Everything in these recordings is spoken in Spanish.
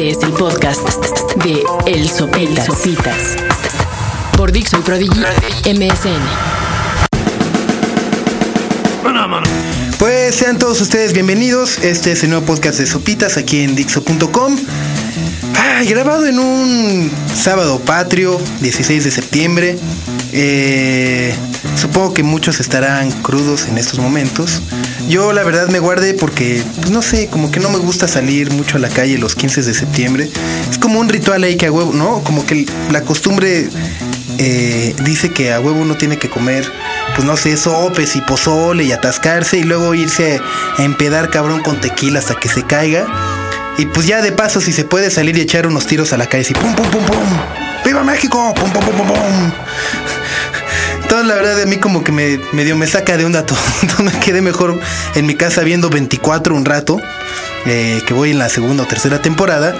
Este es el podcast de El Sopitas. Por Dixo y Prodigy MSN. Pues sean todos ustedes bienvenidos. Este es el nuevo podcast de Sopitas aquí en Dixo.com. Ay, grabado en un sábado patrio, 16 de septiembre. Eh, supongo que muchos estarán crudos en estos momentos. Yo la verdad me guardé porque, pues no sé, como que no me gusta salir mucho a la calle los 15 de septiembre. Es como un ritual ahí que a huevo, ¿no? Como que la costumbre eh, dice que a huevo uno tiene que comer, pues no sé, sopes y pozole y atascarse y luego irse a empedar cabrón con tequila hasta que se caiga. Y pues ya de paso, si se puede salir y echar unos tiros a la calle, así pum, pum, pum, pum. ¡Viva México! ¡Pum, pum, pum, pum, pum! Entonces, la verdad, de mí como que me medio me saca de onda todo. Entonces, me quedé mejor en mi casa viendo 24 un rato, eh, que voy en la segunda o tercera temporada.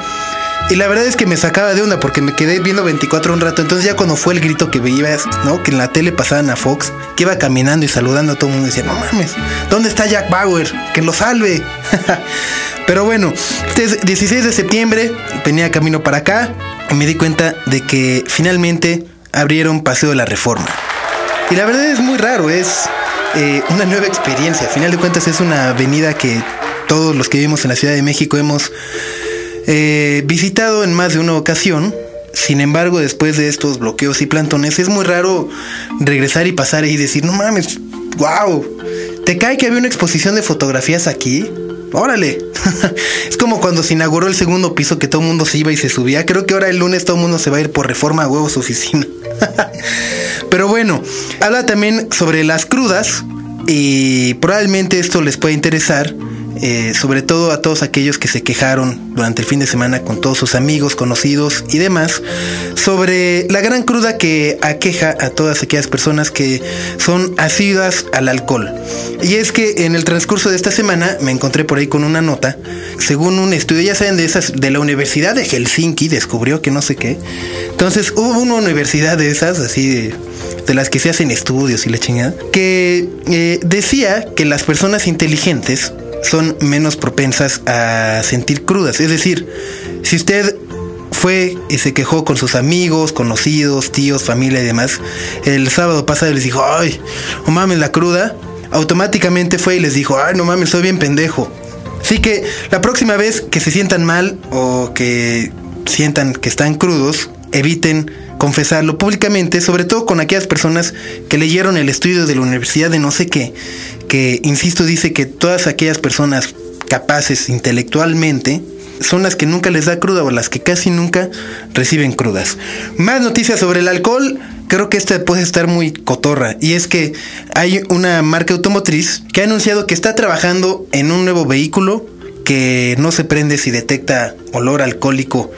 Y la verdad es que me sacaba de onda porque me quedé viendo 24 un rato. Entonces ya cuando fue el grito que veías, ¿no? Que en la tele pasaban a Fox, que iba caminando y saludando a todo el mundo, decía, no mames, ¿dónde está Jack Bauer? Que lo salve. Pero bueno, este es 16 de septiembre, venía camino para acá y me di cuenta de que finalmente abrieron Paseo de la Reforma. Y la verdad es muy raro, es eh, una nueva experiencia. A final de cuentas es una avenida que todos los que vivimos en la Ciudad de México hemos eh, visitado en más de una ocasión. Sin embargo, después de estos bloqueos y plantones, es muy raro regresar y pasar y decir, no mames, wow, ¿te cae que había una exposición de fotografías aquí? Órale. es como cuando se inauguró el segundo piso que todo el mundo se iba y se subía. Creo que ahora el lunes todo el mundo se va a ir por reforma a huevo a su oficina. Pero bueno, habla también sobre las crudas y probablemente esto les puede interesar. Eh, sobre todo a todos aquellos que se quejaron durante el fin de semana con todos sus amigos, conocidos y demás, sobre la gran cruda que aqueja a todas aquellas personas que son asiduas al alcohol. Y es que en el transcurso de esta semana me encontré por ahí con una nota, según un estudio, ya saben, de esas, de la Universidad de Helsinki, descubrió que no sé qué. Entonces hubo una universidad de esas, así de las que se hacen estudios y la chingada, que eh, decía que las personas inteligentes son menos propensas a sentir crudas. Es decir, si usted fue y se quejó con sus amigos, conocidos, tíos, familia y demás, el sábado pasado les dijo, ay, no mames la cruda, automáticamente fue y les dijo, ay, no mames, soy bien pendejo. Así que la próxima vez que se sientan mal o que sientan que están crudos, eviten confesarlo públicamente, sobre todo con aquellas personas que leyeron el estudio de la universidad de no sé qué, que, insisto, dice que todas aquellas personas capaces intelectualmente son las que nunca les da cruda o las que casi nunca reciben crudas. Más noticias sobre el alcohol. Creo que esta puede estar muy cotorra. Y es que hay una marca automotriz que ha anunciado que está trabajando en un nuevo vehículo que no se prende si detecta olor alcohólico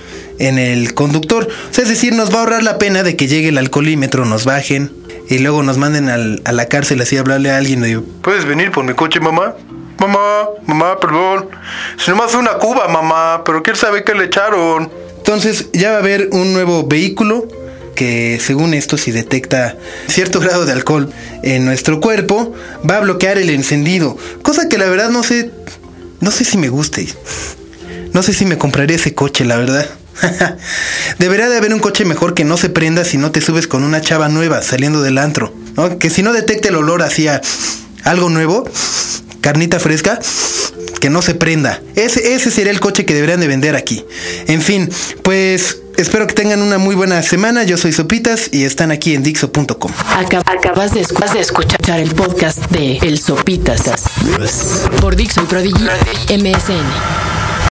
en el conductor. O sea, es decir, nos va a ahorrar la pena de que llegue el alcoholímetro, nos bajen y luego nos manden al, a la cárcel así a hablarle a alguien. Y digo, ¿puedes venir por mi coche, mamá? Mamá, mamá, perdón. Si nomás fue una cuba, mamá, pero quién sabe qué le echaron. Entonces ya va a haber un nuevo vehículo que según esto si detecta cierto grado de alcohol en nuestro cuerpo va a bloquear el encendido, cosa que la verdad no sé no sé si me guste. No sé si me compraré ese coche, la verdad. Debería de haber un coche mejor que no se prenda si no te subes con una chava nueva saliendo del antro. ¿no? Que si no detecte el olor hacia algo nuevo, carnita fresca, que no se prenda. Ese, ese sería el coche que deberían de vender aquí. En fin, pues espero que tengan una muy buena semana. Yo soy Sopitas y están aquí en Dixo.com. Acabas de, escuchar el podcast de El Sopitas por Dixo y Prodigy MSN.